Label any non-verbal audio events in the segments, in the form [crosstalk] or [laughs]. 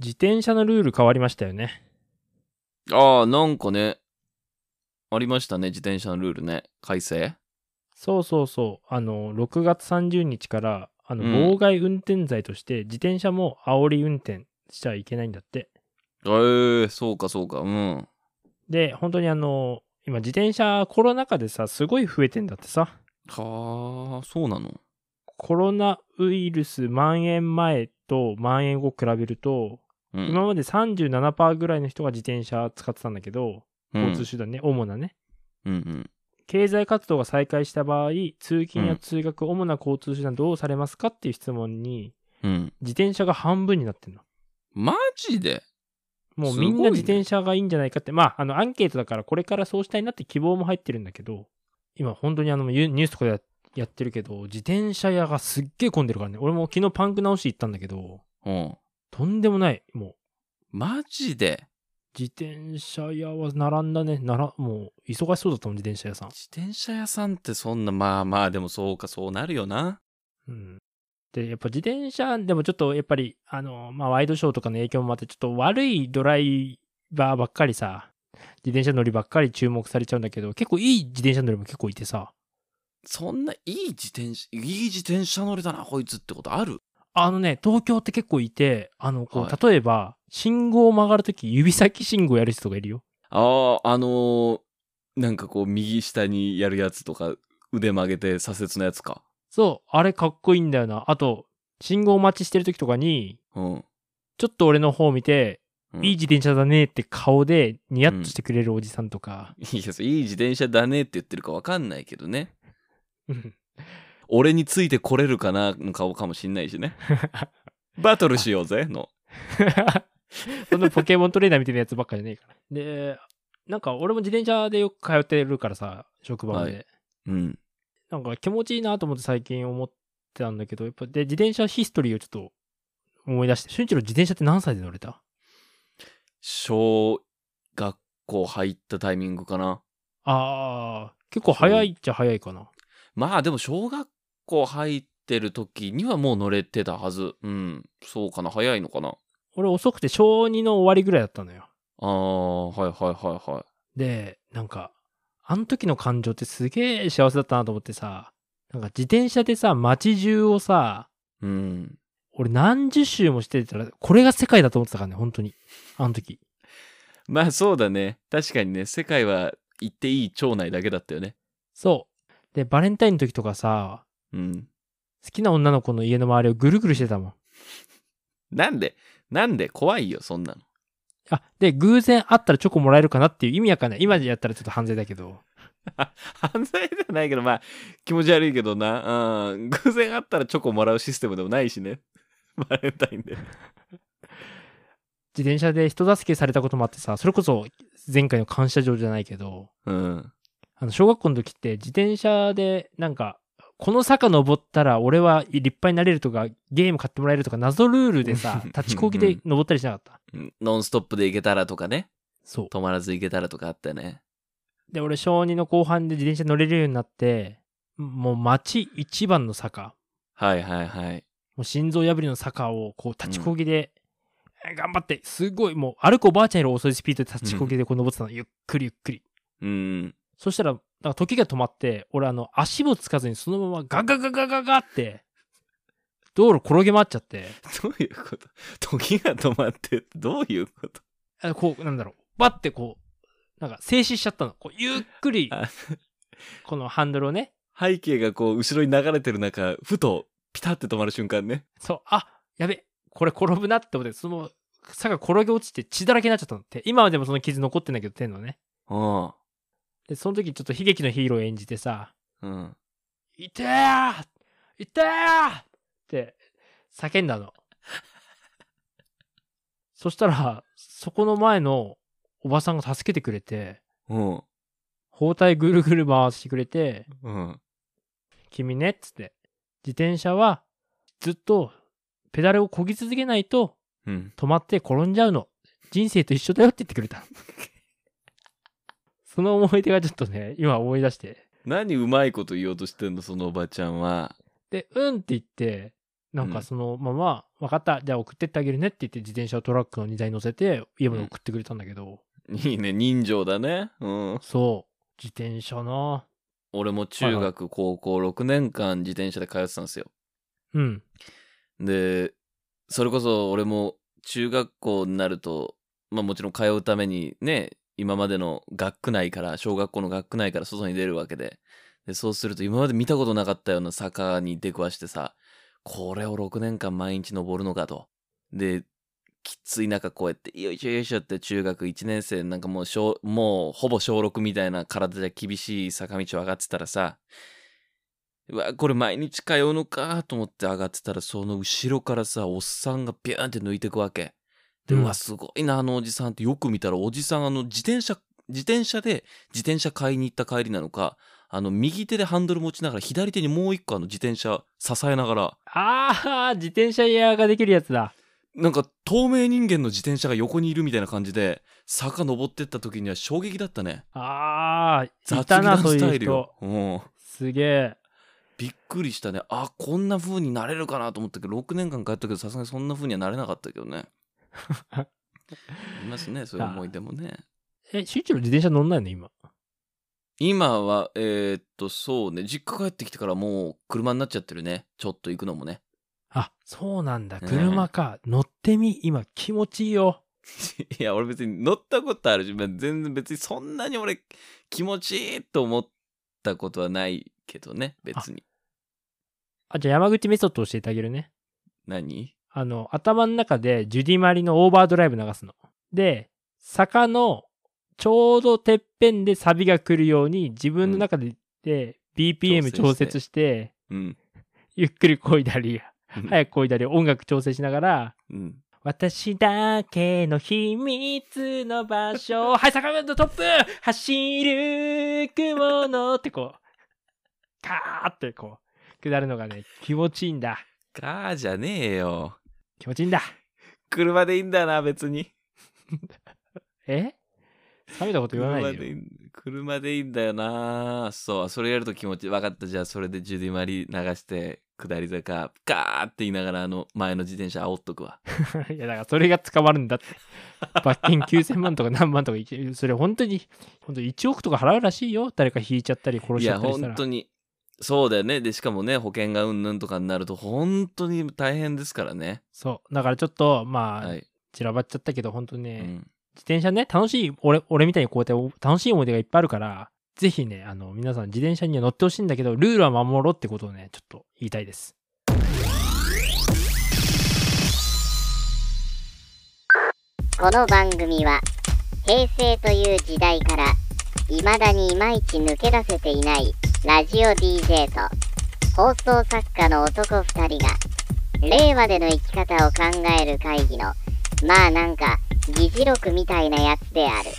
自転車のルール変わりましたよね。ああ、なんかね、ありましたね、自転車のルールね。改正？そうそうそう。あの、6月30日から、あの、うん妨害運転罪として、自転車も煽り運転しちゃいけないんだって。ええそうかそうか、うん。で、本当にあの、今自転車コロナ禍でさ、すごい増えてんだってさ。はあ、そうなの？コロナウイルス蔓延前と蔓延後比べると、うん。今まで37%ぐらいの人が自転車使ってたんだけど、うん交通手段ね、主なね。うんうん。経済活動が再開した場合、通勤や通学、主な交通手段どうされますかっていう質問に、うん。自転車が半分になってんの。マジで？もうみんな自転車がいいんじゃないかって、まあ、あの、アンケートだからこれからそうしたいなって希望も入ってるんだけど、今本当にあの、ユニュースとかでややってるけど、自転車屋がすっげえ混んでるからね。俺も昨日パンク直し行ったんだけど、うん。とんでもない。もう、マジで？自転車屋は並んだね。なら、もう、忙しそうだったもん、自転車屋さん。自転車屋さんってそんな、まあまあ、でもそうか、そうなるよな。うん。で、やっぱ自転車でもちょっと、やっぱり、あの、まあ、ワイドショーとかの影響もあって、ちょっと悪いドライバーばっかりさ、自転車乗りばっかり注目されちゃうんだけど、結構いい自転車乗りも結構いてさ、そんないい自転車、いい自転車乗りだな、こいつってことある？あのね、東京って結構いて、あの、こう、はい例えば、信号を曲がるとき、指先信号やる人がいるよ。ああ、あのーなんかこう、右下にやるやつとか、腕曲げて左折のやつか。そう、あれかっこいいんだよな。あと、信号待ちしてるときとかに、うん。ちょっと俺の方見て、うんいい自転車だねって顔でニヤッとしてくれるおじさんとか、いや、そういい自転車だねって言ってるかわかんないけどね。うん俺についてこれるかなの顔かもしんないしね。[laughs] バトルしようぜの。[laughs] そのポケモントレーナーみたいなやつばっかじゃねえから。で、なんか俺も自転車でよく通ってるからさ、職場まで。はうん。なんか気持ちいいなと思って最近思ってたんだけど、やっぱで、自転車ヒストリーをちょっと思い出して、俊一郎自転車って何歳で乗れた？小学校入ったタイミングかな。あー、結構早いっちゃ早いかな。まあでも小学校入ってる時にはもう乗れてたはず。うん。そうかな。早いのかな。俺遅くて小2の終わりぐらいだったのよ。ああ、はいはいはいはい。で、なんか、あの時の感情ってすげえ幸せだったなと思ってさ、なんか自転車でさ、街中をさ、うん。俺何十周もしてたら、これが世界だと思ってたからね、本当に。あの時。まあそうだね。確かにね、世界は行っていい町内だけだったよね。そう。で、バレンタインの時とかさ、うん。好きな女の子の家の周りをぐるぐるしてたもん。なんで？なんで？怖いよ、そんなの。あ、で、偶然会ったらチョコもらえるかなっていう意味わかんない。今でやったらちょっと犯罪だけど。[laughs] 犯罪じゃないけど、まあ、気持ち悪いけどな。うん。偶然会ったらチョコもらうシステムでもないしね。[laughs] バレンタインで。自転車で人助けされたこともあってさ、それこそ前回の感謝状じゃないけど、うん。あの、小学校の時って自転車でなんか、この坂登ったら俺は立派になれるとか、ゲーム買ってもらえるとか、謎ルールでさ、立ちこぎで登ったりしなかった。うんノンストップで行けたらとかね。そう。止まらず行けたらとかあったよね。で、俺小2の後半で自転車乗れるようになって、もう街一番の坂、はいはいはい。もう心臓破りの坂をこう立ちこぎで、え頑張って、すごいもう歩くおばあちゃんより遅いスピードで立ちこぎでこう登ってたの、ゆっくりゆっくり。うん。そしたら、なんか時が止まって、俺あの足もつかずにそのままガガガガガガって、道路転げ回っちゃって、どういうこと？時が止まって、どういうこと？あこう、なんだろう、バッてこう、なんか静止しちゃったの。こうゆっくり、あこのハンドルをね、背景がこう、後ろに流れてる中、ふと、ピタって止まる瞬間ね。そう、あ、やべ、これ転ぶなって思って、その坂転げ落ちて血だらけになっちゃったのって。今はでもその傷残ってんだけど、手のね。うん。で、その時ちょっと悲劇のヒーローを演じてさ、うん。いてーいてーって叫んだの。[laughs] そしたら、そこの前のおばさんが助けてくれて、うん。包帯ぐるぐる回してくれて、うん。君ね、っつって。自転車はずっとペダルを漕ぎ続けないとうん。止まって転んじゃうの。人生と一緒だよって言ってくれた。その思い出がちょっとね、今思い出して。何うまいこと言おうとしてんの、そのおばちゃんは。で、うんって言って、なんかそのまま、分かった、じゃあ送ってってあげるねって言って自転車をトラックの荷台に乗せて家まで送ってくれたんだけど、いいね、人情だね。うん。そう、自転車な俺も中学、高校6年間自転車で通ってたんですよ。うん。で、それこそ俺も中学校になると、まあもちろん通うためにね、今までの学区内から、小学校の学区内から外に出るわけで、でそうすると今まで見たことなかったような坂に出くわしてさ、これを6年間毎日登るのかと。で、きつい中こうやって、よいしょよいしょって中学1年生なんかもう小、もうほぼ小6みたいな体じゃ厳しい坂道を上がってたらさ、うわ、これ毎日通うのかと思って上がってたら、その後ろからさ、おっさんがビューンって抜いてくわけ。で、うわ、すごいな、あのおじさんってよく見たら、おじさん、あの、自転車、自転車で自転車買いに行った帰りなのか、あの、右手でハンドル持ちながら、左手にもう一個あの自転車支えながら、あー、自転車エアーができるやつだ。なんか透明人間の自転車が横にいるみたいな感じで、坂登ってった時には衝撃だったね。あー、い雑たな、スタイルよ。。うん。すげえ。びっくりしたね。あ、こんな風になれるかなと思ったけど、6年間通ったけど、さすがにそんな風にはなれなかったけどね。[laughs] いますね、そういう思い出もね。え、しゅうちろ自転車乗んないの今？今は、えーっと、そうね、実家帰ってきてからもう車になっちゃってるね。ちょっと行くのもね。あ、そうなんだ。ね車か。乗ってみ。今気持ちいいよ。[laughs] いや、俺別に乗ったことあるし、まあ全然別にそんなに俺気持ちいいと思ったことはないけどね、別に。あ、じゃあ山口メソッド教えてあげるね。何？あの、頭の中でジュディマリのオーバードライブ流すの。で、坂のちょうどてっぺんでサビが来るように自分の中で,、で BPM 調節して、うん。ゆっくり漕いだり、うん早く漕いだり、音楽調整しながら、うん。私だけの秘密の場所。はい、坂のトップ走る雲のってこう、カーってこう、下るのがね、気持ちいいんだ。かーじゃねえよ。気持ちいいんだ。車でいいんだな、別に。[laughs] え？冷めたこと言わないでよ。車でいいんだよなそうそれやると気持ち分かったじゃあそれでジュディマリ流して下り坂ガーって言いながらあの前の自転車煽っとくわ [laughs] いや、だからそれが捕まるんだって。[laughs] 罰金9000万とか何万とかいけ、それ本当に、本当に1億とか払うらしいよ。誰か引いちゃったり殺いやしちゃったりしたら。本当にそうだよねでしかもね保険がうんぬんとかになると本当に大変ですからねそう。だからちょっと、まあ、はい、散らばっちゃったけど、本当にね、うん、自転車ね、楽しい、俺、俺みたいにこうやってお楽しい思い出がいっぱいあるから、ぜひね、あの、皆さん自転車には乗ってほしいんだけど、ルールは守ろうってことをね、ちょっと言いたいです。この番組は平成という時代から未だにいまいち抜け出せていないラジオ DJ と放送作家の男2人が令和での生き方を考える会議のまあなんか議事録みたいなやつである。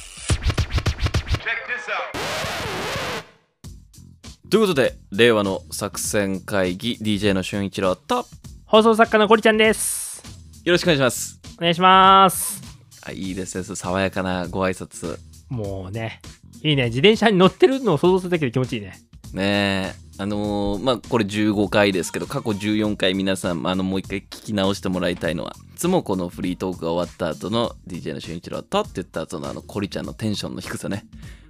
ということで令和の作戦会議 DJ の俊一郎とよ放送作家のゴリちゃんです。ろしくお願いしますお願いします。あいいですね爽やかなご挨拶もうね、いいね。自転車に乗ってるのを想像するだけで気持ちいいね。ね。えあのーまあこれ15回ですけど過去14回皆さんあのもう一回聞き直してもらいたいのはいつもこのフリートークが終わった後の DJ の俊一郎とって言った後のあのコリちゃんのテンションの低さね。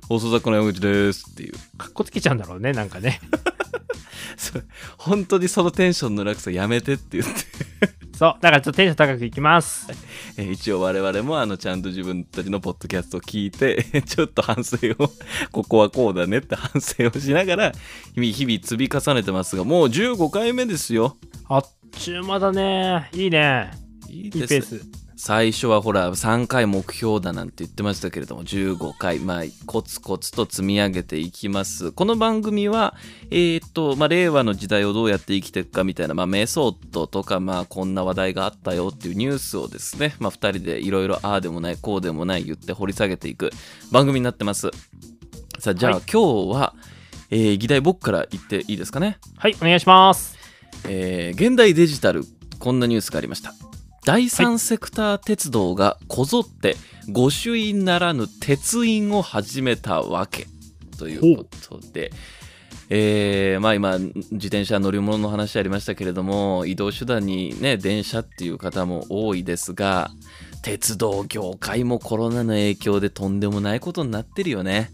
放送作家の山口ですっていう。かっこつけちゃうんだろうね、なんかね。[laughs] [laughs] 本当にそのテンションの落差やめてって言ってそう。だからちょっとテンション高くいきます。えー一応我々もあのちゃんと自分たちのポッドキャストを聞いて [laughs] ちょっと反省をここはこうだねって反省をしながら日々日々積み重ねてますがもう15回目ですよあっちゅう間だね。いいね。いいいいですペース。最初はほら3回目標だなんて言ってましたけれども15回。まあコツコツと積み上げていきます。この番組はえーっとまあ令和の時代をどうやって生きていくかみたいなまあメソッドとかまあこんな話題があったよっていうニュースをですねまあ2人でいろいろああでもないこうでもない言って掘り下げていく番組になってます。さあじゃあ、はい。今日は、えー議題僕から言っていいですかね？はい、お願いします。えー現代デジタルこんなニュースがありました第三セクター鉄道がこぞって御朱印ならぬ鉄印を始めたわけということで、えーまあ今自転車乗り物の話ありましたけれども移動手段にね電車っていう方も多いですが鉄道業界もコロナの影響でとんでもないことになってるよね。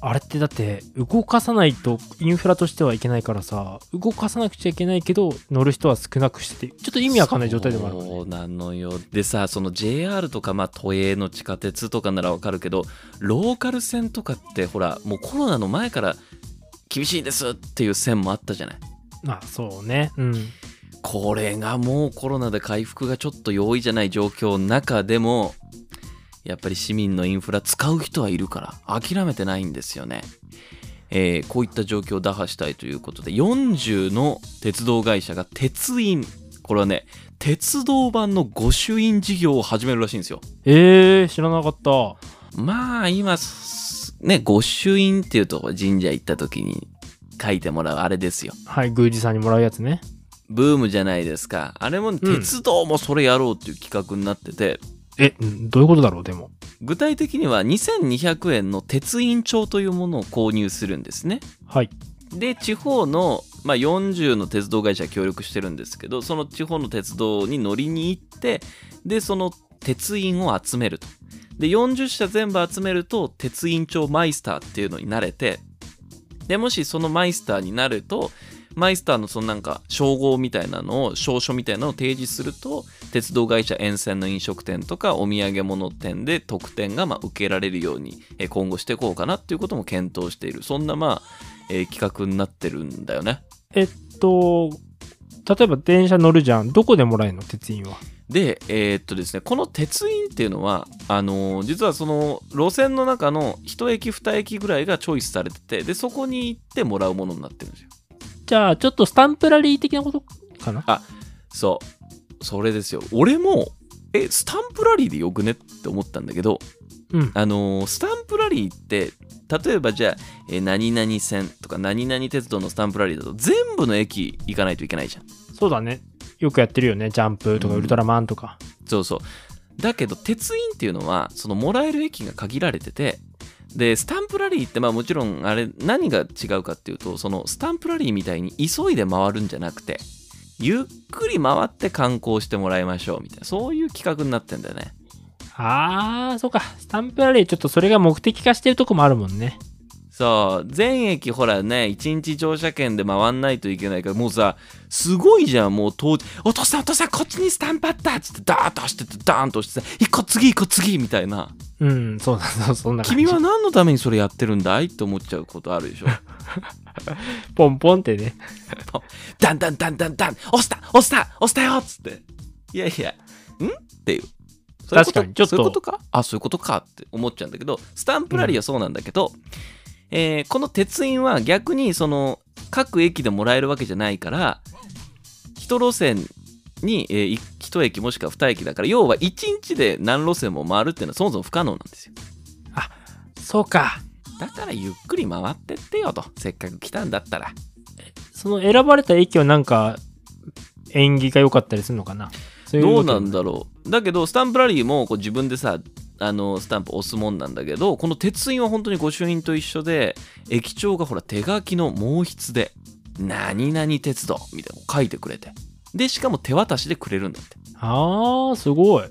あれってだって動かさないとインフラとしてはいけないからさ動かさなくちゃいけないけど乗る人は少なくしてちょっと意味わかんない状態でもあるね。そうなのよ。でさその JR とかまあ都営の地下鉄とかならわかるけどローカル線とかってほらもうコロナの前から厳しいですっていう線もあったじゃない。あそうね。うん。これがもうコロナで回復がちょっと容易じゃない状況の中でもやっぱり市民のインフラ使う人はいるから諦めてないんですよね。えーこういった状況を打破したいということで40の鉄道会社が鉄印これはね鉄道版の御朱印事業を始めるらしいんですよ。えー、知らなかったまあ今すね御朱印っていうと神社行った時に書いてもらうあれですよ。はい宮司さんにもらうやつねブームじゃないですか。あれも鉄道もそれやろうっていう企画になってて、えんどういうことだろうでも具体的には2200円の鉄印帳というものを購入するんですね。はいで、地方の、まあ、40の鉄道会社が協力してるんですけど、その地方の鉄道に乗りに行って、で、その鉄印を集めると。で、40社全部集めると、鉄印帳マイスターっていうのになれて、で、もしそのマイスターになると、マイスターのそのなんか称号みたいなのを証書みたいなのを提示すると鉄道会社沿線の飲食店とかお土産物店で特典がまあ受けられるようにえー今後していこうかなっていうことも検討している。そんなまあ、えー企画になってるんだよね。えっと例えば電車乗るじゃん。どこでもらえるの？鉄印は。でえーっとですねこの鉄印っていうのはあのー実はその路線の中の1駅2駅ぐらいがチョイスされててでそこに行ってもらうものになってるんですよじゃあちょっとスタンプラリー的なことかな？そう。それですよ。俺もえスタンプラリーでよくねって思ったんだけどうん。あのースタンプラリーって例えばじゃあ、えー何々線とか何々鉄道のスタンプラリーだと全部の駅行かないといけないじゃん。そうだね。よくやってるよね。ジャンプとかうん。ウルトラマンとか、そうそう。だけど鉄印っていうのはそのもらえる駅が限られててでスタンプラリーってまあもちろんあれ何が違うかっていうとそのスタンプラリーみたいに急いで回るんじゃなくてゆっくり回って観光してもらいましょうみたいなそういう企画になってんだよね。ああそうか。スタンプラリーちょっとそれが目的化してるとこもあるもんね。そう全駅ほらね1日乗車券で回んないといけないからもうさすごいじゃんもう当お父さんお父さんこっちにスタンプあったっつってダーッと走ってってダーンと押してさ一個次一個次みたいな。うんそうだそうそんな感じ君は何のためにそれやってるんだいって思っちゃうことあるでしょ。[laughs] ポンポンってね。[laughs] ダンダンダンダンダン押した押した押したよっつって。いやいやん？っていう。そういうこと？確かにちょっと。そういうことか？あそういうことかって思っちゃうんだけどスタンプラリーはそうなんだけど、えーこの鉄印は逆にその各駅でもらえるわけじゃないから一路線に、えー、1駅もしくは2駅だから要は1日で何路線も回るっていうのはそもそも不可能なんですよ。そうか。だからゆっくり回ってってよと。せっかく来たんだったら。その選ばれた駅はなんか縁起が良かったりするのかな？どうなんだろう。だけどスタンプラリーもこう自分でさあのスタンプ押すもんなんだけどこの鉄印は本当に御朱印と一緒で駅長がほら手書きの毛筆で「何々鉄道」みたいなのを書いてくれて。でしかも手渡しでくれるんだって。あーすごい。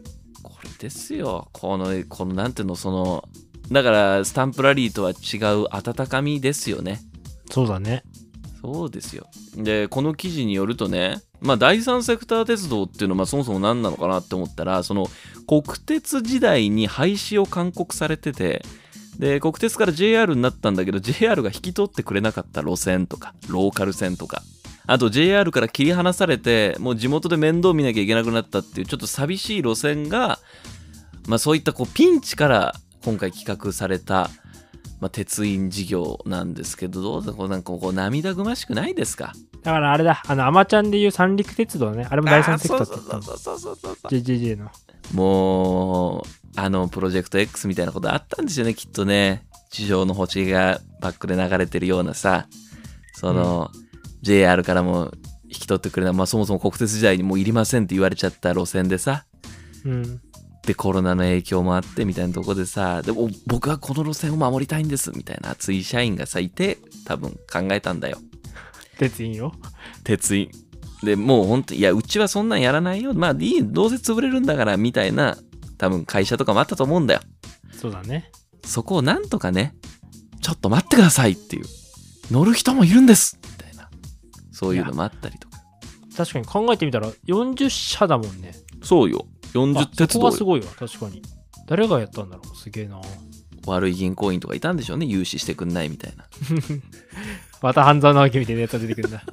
これですよ。このこのなんていうのそのだからスタンプラリーとは違う温かみですよね。そうだね。そうですよ。で、この記事によるとね、まあ、第三セクター鉄道っていうのはまそもそも何なのかなって思ったら、その国鉄時代に廃止を勧告されてて、で、国鉄から JR になったんだけど、JR が引き取ってくれなかった路線とか、ローカル線とか、あと JR から切り離されて、もう地元で面倒見なきゃいけなくなったっていう、ちょっと寂しい路線が、まあそういったこうピンチから今回企画された、まあ、鉄印事業なんですけど、どうぞこうなんかこう涙ぐましくないですか？だからあれだ。あのアマちゃんでいう三陸鉄道ね。あれも第三セクターって言ったのそうそうそうそう。そうそう JJJ の。もうあのプロジェクト X みたいなことあったんですよねきっとね。地上の星がバックで流れてるようなさ。その、JR からも引き取ってくれない、まあ、そもそも国鉄時代にもういりませんって言われちゃった路線でさ。うん。でコロナの影響もあってみたいなとこでさ。でも僕はこの路線を守りたいんです。みたいな熱い社員がさいて多分考えたんだよ鉄印よ。鉄印。でもう本当いやうちはそんなんやらないよ。まあいいどうせ潰れるんだからみたいな多分会社とかもあったと思うんだよ。そうだね。そこをなんとかねちょっと待ってくださいっていう。乗る人もいるんです。みたいな。そういうのもあったりとか。確かに考えてみたら40社だもんね。そうよ。40あそ鉄道よ。こはすごいわ、確かに。誰がやったんだろう。すげえな。悪い銀行員とかいたんでしょうね。融資してくんないみたいな [laughs] また半沢直樹みたいなやつが出てくるんだ。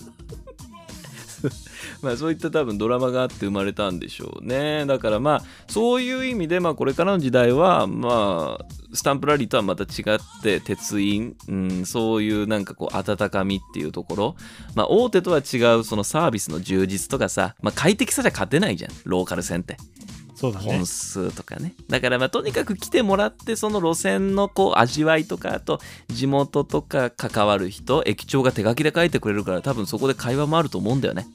[laughs] まあそういった多分ドラマがあって生まれたんでしょうね。だからまあそういう意味でまあこれからの時代はまあスタンプラリーとはまた違って鉄印、うん、そういうなんかこう温かみっていうところ。まあ大手とは違うそのサービスの充実とかさ、まあ、快適さじゃ勝てないじゃん。ローカル線って。そうだね本。数とかねだからまあとにかく来てもらってその路線のこう味わいとかあと地元とか関わる人駅長が手書きで書いてくれるから多分そこで会話もあると思うんだよね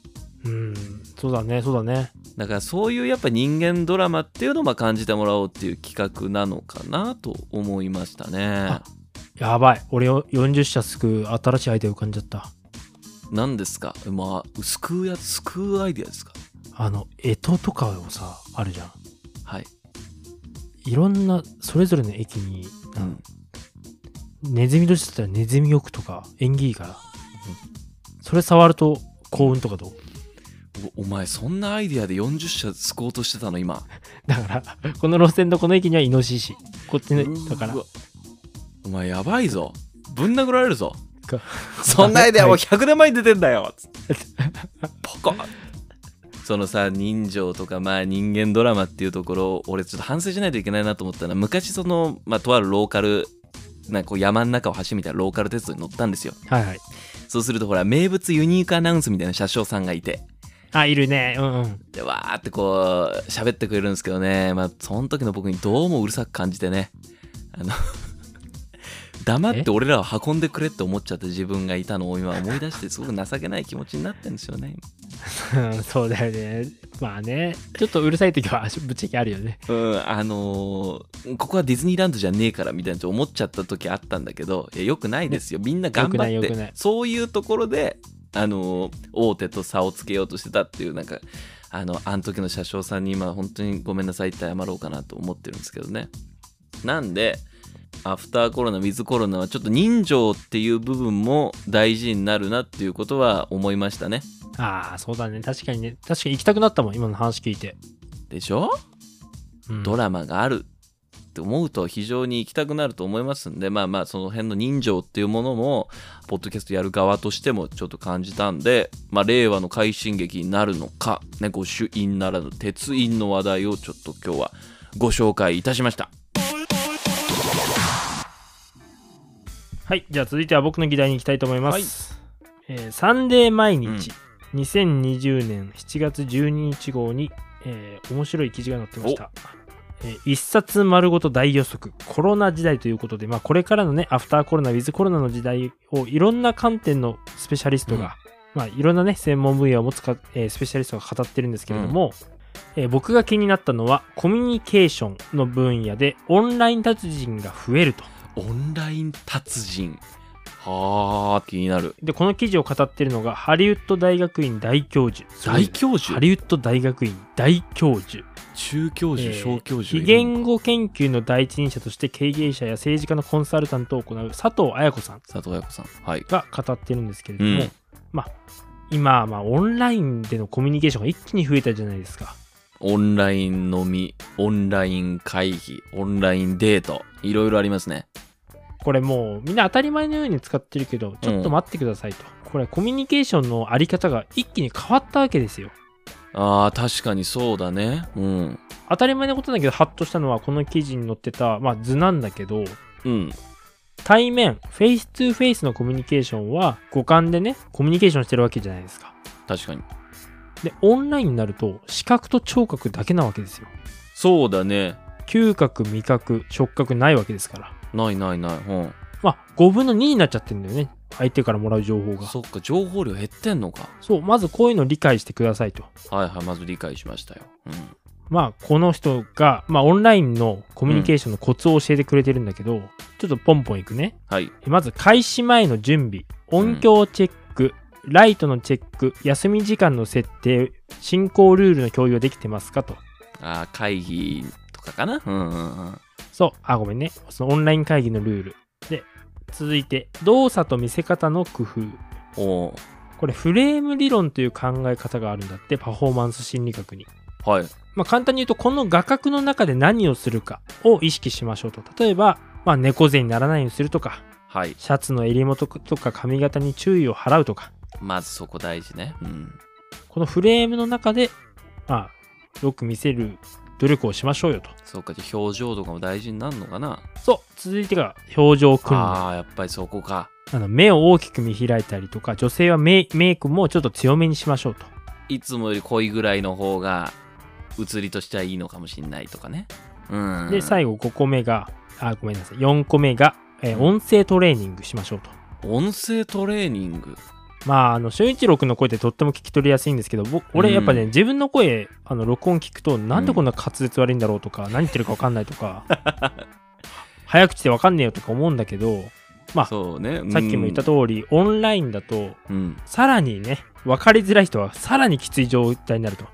うん。そうだね、そうだね。だからそういうやっぱ人間ドラマっていうのをまあ感じてもらおうっていう企画なのかなと思いましたねあ。やばい。俺を40社救う新しいアイデア浮かんじゃった。何ですか？まあ救うやつ救うアイデアですか？あの、干支とかをさ、あるじゃん。はい。いろんな、それぞれの駅に、うん。ネズミ年だったらネズミ浴とか縁起いいから。それ触ると幸運とかどう？おお前そんなアイデアで40社救おうとしてたの今。[laughs] だから、この路線のこの駅にはイノシシ。こっちの、だからう、わお前やばいぞ。ぶん殴られるぞ。かそんなアイデアもう100年前に出てんだよつってそのさ人情とかまあ人間ドラマっていうところを俺ちょっと反省しないといけないなと思ったのは昔そのまあとあるローカルなんかこう山の中を走るみたいなローカル鉄道に乗ったんですよはいはい。そうするとほら名物ユニークアナウンスみたいな車掌さんがいてあ、いるね。うんうん。でわーってこう喋ってくれるんですけどねまあその時の僕にどうもうるさく感じてねあの [laughs] 黙って俺らを運んでくれって思っちゃった自分がいたのを今思い出してすごく情けない気持ちになってるんですよねうんそうだよね。まあね。ちょっとうるさい時はぶっちゃけあるよね。うんあのーここはディズニーランドじゃねえからみたいな思っちゃった時あったんだけどいやよくないですよみんな頑張ってそういうところであのー大手と差をつけようとしてたっていうなんかあのあの時の車掌さんに今本当にごめんなさいって謝ろうかなと思ってるんですけどねなんでアフターコロナウィズコロナはちょっと人情っていう部分も大事になるなっていうことは思いましたねああ、そうだね。確かにね。確かに行きたくなったもん、今の話聞いて。でしょ？うんドラマがあるって思うと非常に行きたくなると思いますんでまあまあその辺の人情っていうものもポッドキャストやる側としてもちょっと感じたんで、まあ、令和の快進撃になるのか、ね、御朱印ならぬ鉄印の話題をちょっと今日はご紹介いたしましたはい。じゃあ続いては僕の議題に行きたいと思います。えーサンデー毎日、2020年7月12日号に、えー面白い記事が載ってました。えー一冊丸ごと大予測、コロナ時代ということで、まあこれからのね、アフターコロナ、ウィズコロナの時代をいろんな観点のスペシャリストが、まあいろんなね、専門分野を持つか、えースペシャリストが語ってるんですけれども、えー僕が気になったのは、コミュニケーションの分野でオンライン達人が増えると。オンライン達人。はあ気になる。で、この記事を語っているのが、ハリウッド大学院大教授。大教授？ハリウッド大学院大教授。中教授、えー小教授非言語研究の第一人者として経営者や政治家のコンサルタントを行う佐藤綾子さん。佐藤彩子さん。はい。が語ってるんですけれども、うん。まあ、今はまあオンラインでのコミュニケーションが一気に増えたじゃないですか。オンライン飲み、オンライン会議、オンラインデート、いろいろありますね。これもうみんな当たり前のように使ってるけど、ちょっと待ってくださいと。これコミュニケーションのあり方が一気に変わったわけですよ。ああ、確かにそうだね。うん。当たり前のことだけど、ハッとしたのはこの記事に載ってた、まあ図なんだけど、うん。対面、 face to face のコミュニケーションは五感でね、コミュニケーションしてるわけじゃないですか。確かに。で、オンラインになると視覚と聴覚だけなわけですよ。そうだね。嗅覚、味覚、触覚ないわけですから。ないないない。うん。まあ、5分の2になっちゃってるんだよね。相手からもらう情報が。そっか、情報量減ってんのか。そう、まずこういうのを理解してくださいと。はいはい、まず理解しましたよ。うん。まあ、この人が、まあ、オンラインのコミュニケーションのコツを教えてくれてるんだけど、ちょっとポンポンいくね。はい。まず、開始前の準備、音響チェック、ライトのチェック、休み時間の設定、進行ルールの共有はできてますかと。あー会議とかかな？うんうんうん。そう、あ、ごめんね。そのオンライン会議のルール。で、続いて、動作と見せ方の工夫。おーこれ、フレーム理論という考え方があるんだって、パフォーマンス心理学に。はい。まあ、簡単に言うと、この画角の中で何をするかを意識しましょうと。例えば、まあ、猫背にならないようにするとか、はい。シャツの襟元とか髪型に注意を払うとか、まずそこ大事ね。うん。このフレームの中で、まあ、よく見せる努力をしましょうよと。そうか、じゃあ表情とかも大事になるのかな？そう、続いてが表情訓練。ああー、やっぱりそこか。あの目を大きく見開いたりとか、女性はメイメイクもちょっと強めにしましょうと。いつもより濃いぐらいの方が、映りとしてはいいのかもしれないとかね。うん。で、最後5個目が、あ、ごめんなさい。4個目が、えー音声トレーニングしましょうと。音声トレーニング？まあ、あの、俊一郎君の声ってとっても聞き取りやすいんですけど、僕、俺やっぱね、うん自分の声、あの、録音聞くと、なんでこんな滑舌悪いんだろうとか、何言ってるか分かんないとか、[laughs] 早口で分かんねえよとか思うんだけど、まあそうね。さっきも言った通り、オンラインだと、うん。さらにね、分かりづらい人はさらにきつい状態になると。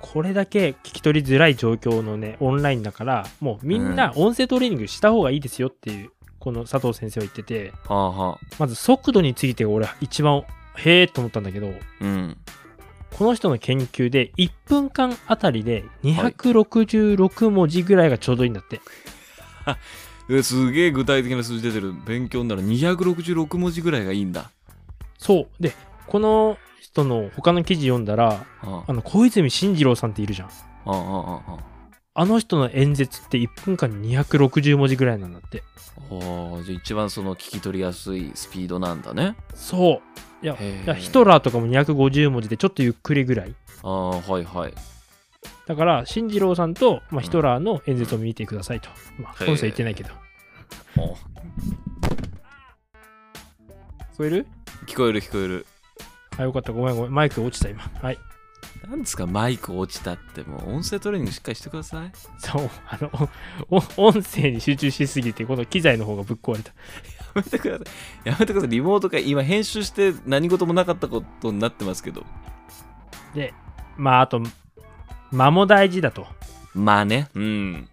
これだけ聞き取りづらい状況のね、オンラインだから、もうみんな音声トレーニングした方がいいですよっていう、この佐藤先生は言ってて、はあはあ。まず速度についてが俺一番、へえと思ったんだけど、うん。この人の研究で1分間あたりで266文字ぐらいがちょうどいいんだって。え [laughs] すげえ具体的な数字出てる。勉強になら266文字ぐらいがいいんだ。そう。で、この人の他の記事読んだら、ああの、小泉進次郎さんっているじゃん。ああああああの人の演説って1分間に260文字ぐらいなんだって。ああじゃあ一番その聞き取りやすいスピードなんだね。そう。いや、いやヒトラーとかも250文字でちょっとゆっくりぐらい。ああはいはい。だから、進次郎さんと、まあ、ヒトラーの演説を見てくださいと。まあ、へえ本社言ってないけど。お聞こえる？聞こえる聞こえる。あ、よかった。ごめんごめん。マイク落ちた今。はい。なんですか？マイク落ちたってもう音声トレーニングしっかりしてください。そう、あの、音声に集中しすぎて、この機材の方がぶっ壊れた。やめてください。やめてください。リモート会今編集して何事もなかったことになってますけど。で、まあ、あと、間も大事だと。まあね。うん。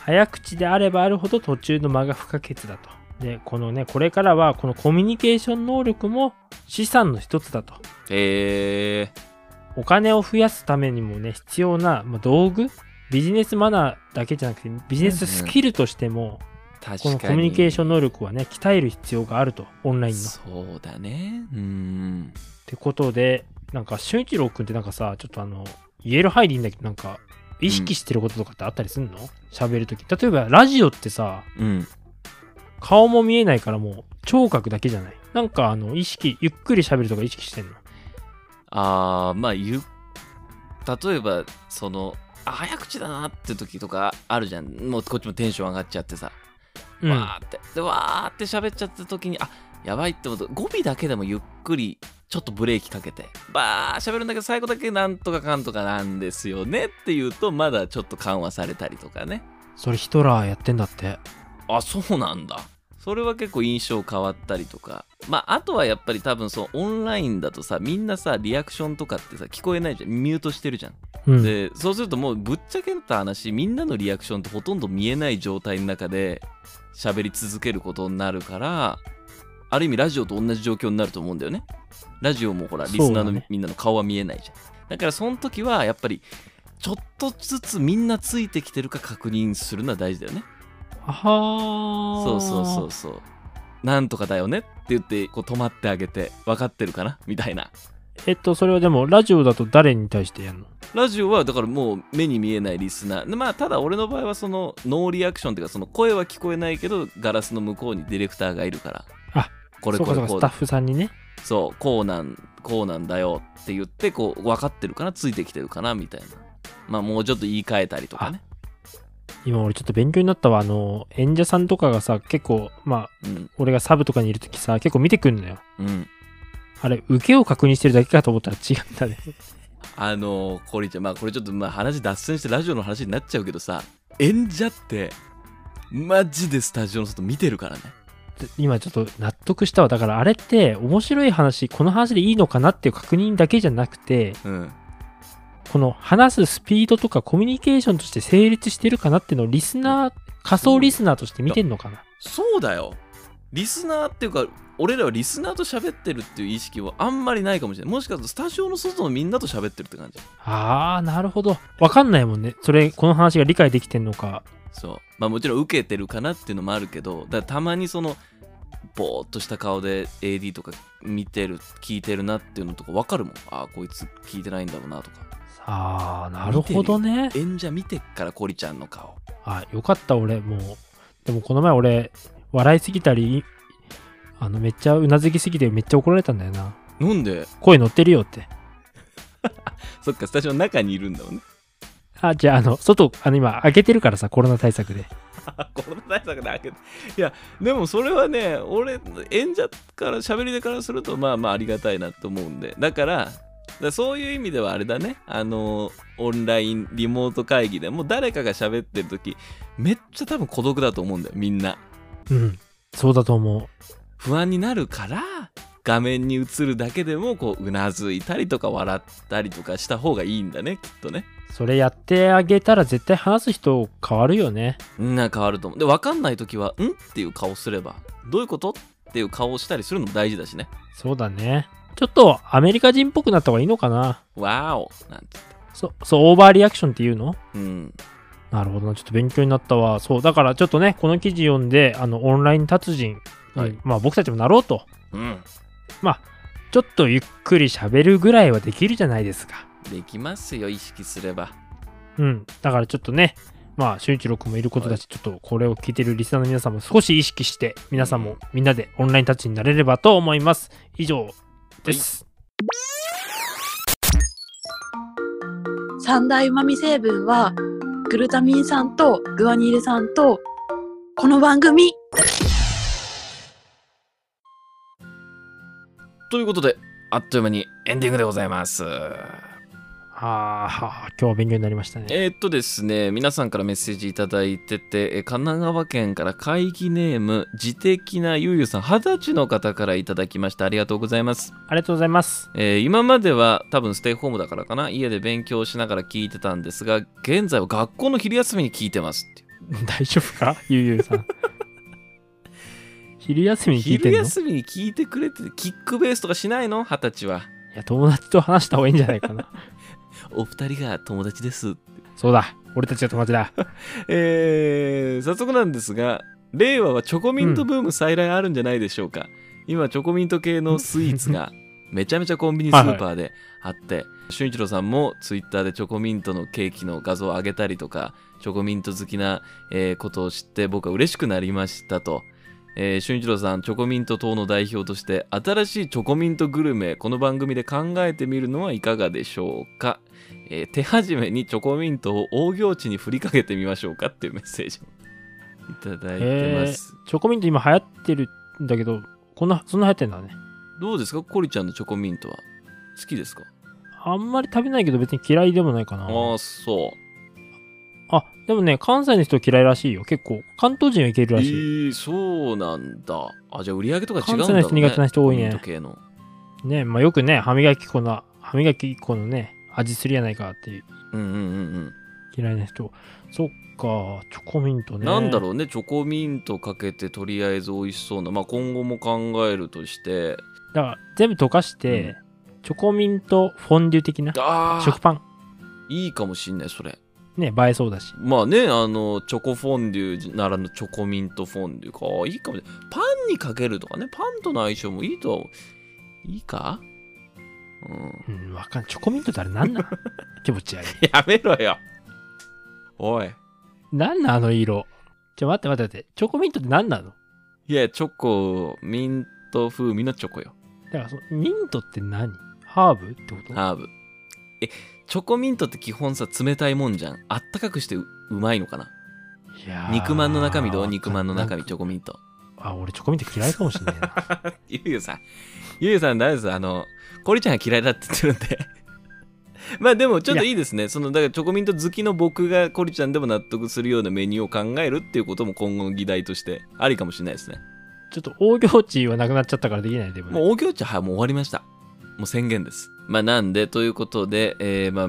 早口であればあるほど途中の間が不可欠だと。で、このね、これからはこのコミュニケーション能力も資産の一つだと。へえお金を増やすためにもね、必要な、まあ、道具？ビジネスマナーだけじゃなくて、ビジネススキルとしても、確かに。このコミュニケーション能力はね、鍛える必要があると。オンラインの。っそうだね。うん。てことで、なんか、俊一郎くんってなんかさ、ちょっとあの、言える範囲でいいんだけど、なんか、意識してることとかってあったりすんの？喋、るとき。例えば、ラジオってさ、うん。顔も見えないからもう、聴覚だけじゃないなんか、あの、意識、ゆっくり喋るとか意識してんの？あー、まあ、ゆ、例えば、その、あ、早口だなって時とかあるじゃん。もうこっちもテンション上がっちゃってさ。うん。わーって。で、わーって喋っちゃった時に、あ、やばいってこと、語尾だけでもゆっくり、ちょっとブレーキかけて、ばー喋るんだけど、最後だけなんとかかんとかなんですよねっていうと、まだちょっと緩和されたりとかね。それヒトラーやってんだって。あ、そうなんだ。それは結構印象変わったりとか。まあ、あとはやっぱり多分そう、オンラインだとさ、みんなさ、リアクションとかってさ、聞こえないじゃん。ミュートしてるじゃん。うん。で、そうするともうぶっちゃけた話、みんなのリアクションってほとんど見えない状態の中で喋り続けることになるから、ある意味ラジオと同じ状況になると思うんだよね。ラジオもほら、リスナーのみんなの顔は見えないじゃん。だからその時はやっぱり、ちょっとずつみんなついてきてるか確認するのは大事だよね。あはーそうそうそうそう。なんとかだよねって言ってこう止まってあげて分かってるかなみたいな。えっと、それはでも、ラジオだと誰に対してやるの？ラジオはだからもう目に見えないリスナー。でまあただ俺の場合はそのノーリアクションっていうかその声は聞こえないけどガラスの向こうにディレクターがいるから。あこれこれこうだスタッフさんにね。そうこうなんこうなんだよって言ってこう分かってるかな？ついてきてるかな？みたいな。まあもうちょっと言い換えたりとかね。今俺ちょっと勉強になったわ。あの、演者さんとかがさ、結構、まあ、うん俺がサブとかにいるときさ、結構見てくんのよ。うん。あれ、受けを確認してるだけかと思ったら違うんだね。[laughs] あのー、コリちゃんまあこれちょっとまあ話脱線してラジオの話になっちゃうけどさ演者ってマジでスタジオの外見てるからね今ちょっと納得したわ。だからあれって面白い話、この話でいいのかなっていう確認だけじゃなくて、うんこの話すスピードとかコミュニケーションとして成立してるかなっていうのをリスナー、仮想リスナーとして見てんのかな？そうだよリスナーっていうか俺らはリスナーと喋ってるっていう意識はあんまりないかもしれないもしかするとスタジオの外のみんなと喋ってるって感じあー、なるほど。わかんないもんね。それ、この話が理解できてんのか。そうまあもちろん受けてるかなっていうのもあるけどだたまにそのぼーっとした顔で AD とか見てる聞いてるなっていうのとか分かるもんああこいつ聞いてないんだろうなとかあー、なるほどね。演者見てっからコリちゃんの顔あ、よかった、俺、もう。でもこの前俺、笑いすぎたり、あの、めっちゃうなずきすぎてめっちゃ怒られたんだよな。なんで？声乗ってるよって。[laughs] そっかスタジオの中にいるんだもんねあ、じゃあ、あの、外、あの、今、開けてるからさ、コロナ対策で。[laughs] コロナ対策で開けていやでもそれはね俺演者から喋り手からするとまあまあありがたいなと思うんでだからだそういう意味ではあれだねあのオンラインリモート会議でもう誰かが喋ってる時めっちゃ多分孤独だと思うんだよみんなうん。そうだと思う。不安になるから画面に映るだけでもこううなずいたりとか笑ったりとかした方がいいんだねきっとねそれやってあげたら絶対話す人変わるよね。みんな変わると思うで分かんない時は「ん?」っていう顔すればどういうこと？っていう顔をしたりするのも大事だしねそうだね。ちょっとアメリカ人っぽくなった方がいいのかな？わーおなんてそ、そう、オーバーリアクションっていうの？うんなるほどな。ちょっと勉強になったわ。そう、だからちょっとね、この記事読んで、あの、オンライン達人に、はいまあ僕たちもなろうと。うんちょっとゆっくり喋るぐらいはできるじゃないですか。できますよ意識すればうん。だからちょっとね、まあ、俊一郎君もいることだし、ちょっとこれを聞いてるリスナーの皆さんも少し意識して、皆さんもみんなでオンラインタッチになれればと思います。以上です。三大旨味成分はグルタミン酸とグアニル酸とこの番組ということであっという間にエンディングでございますああ、今日は勉強になりましたね。えーっとですね皆さんからメッセージいただいててえー神奈川県から会議ネーム自的なゆうゆうさん二十歳の方からいただきましたありがとうございますありがとうございます。えー今までは多分ステイホームだからかな家で勉強しながら聞いてたんですが現在は学校の昼休みに聞いてますって [laughs] 大丈夫か？ゆうゆうさん。[laughs] 昼休みに聞いて昼休みに聞いてくれててキックベースとかしないの？二十歳はや、友達と話した方がいいんじゃないかな。お二人が友達ですそうだ。俺たちが友達だ。[laughs] えー早速なんですが令和はチョコミントブーム再来あるんじゃないでしょうか、今チョコミント系のスイーツが [laughs] めちゃめちゃコンビニスーパーであって俊一郎さんもツイッターでチョコミントのケーキの画像を上げたりとかチョコミント好きな、えーことを知って僕は嬉しくなりましたと。えー、俊一郎さん、チョコミント党の代表として、新しいチョコミントグルメ、この番組で考えてみるのはいかがでしょうか、えー手始めにチョコミントを大行地に振りかけてみましょうかっていうメッセージを [laughs] いただいてます。チョコミント今流行ってるんだけど、こんな、そんな流行ってんだね。どうですか？コリちゃんのチョコミントは好きですか？あんまり食べないけど別に嫌いでもないかな。ああ、そう。あ、でもね、関西の人嫌いらしいよ。結構。関東人はいけるえらしい。ー、そうなんだ。あ、じゃあ売り上げとか違うんだね、関西の人苦手な人多いね。ね、まあよくね、歯磨き粉の、歯磨き粉のね、味するやないかっていううんうんうんうん。嫌いな人。そっか、チョコミントね。なんだろうね、チョコミントかけてとりあえず美味しそうな。まあ今後も考えるとして。だから全部溶かして、チョコミントフォンデュ的な食パン。いいかもしんない、それ。ね、映えそうだし。まあね、あの、チョコフォンデュならぬチョコミントフォンデュか。あいいかもしれない。パンにかけるとかね、パンとの相性もいいとは、いいか？うん。うん、わかんチョコミントってあれなんなん [laughs] 気持ち悪い。やめろよ。おい。なんなんあの色。ちょ、待って待って待って。チョコミントって何なの？いや、チョコ、ミント風味のチョコよ。だからその、ミントって何？ハーブってこと？ハーブ。え、チョコミントって基本さ、冷たいもんじゃん。あったかくしてううまいのかな？肉まんの中身どう？肉まんの中身、チョコミント。あ、俺チョコミント嫌いかもしんないな。[laughs] ゆうゆうさん。ゆうゆうさん、大丈夫です？あの、コリちゃんが嫌いだって言ってるんで。[laughs] まあでもちょっといいですね。そのだからチョコミント好きの僕がコリちゃんでも納得するようなメニューを考えるっていうことも今後の議題としてありかもしれないですね。ちょっと大行地はなくなっちゃったからできないでもねもう大行地はもう終わりました。もう宣言です。まあなんでということで、えーまあ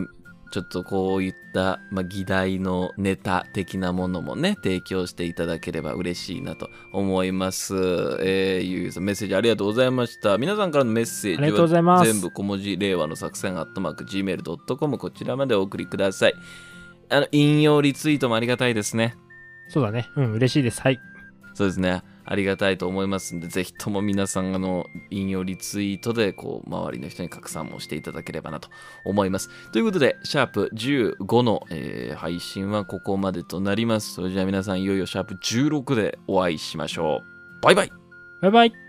ちょっとこういった、まあ、議題のネタ的なものもね、提供していただければ嬉しいなと思います。えー、ゆうさんメッセージありがとうございました。皆さんからのメッセージありがとうございます全部小文字令和の作戦アットマーク Gmail.com こちらまでお送りください。あの、引用リツイートもありがたいですね。そうだねうん嬉しいですはいそうですね。ありがたいと思いますんで、ぜひとも皆さん、あの、引用リツイートで、こう、周りの人に拡散もしていただければなと思います。ということで、シャープ15の、えー配信はここまでとなります。それじゃあ皆さん、いよいよシャープ16でお会いしましょう。バイバイバイバイ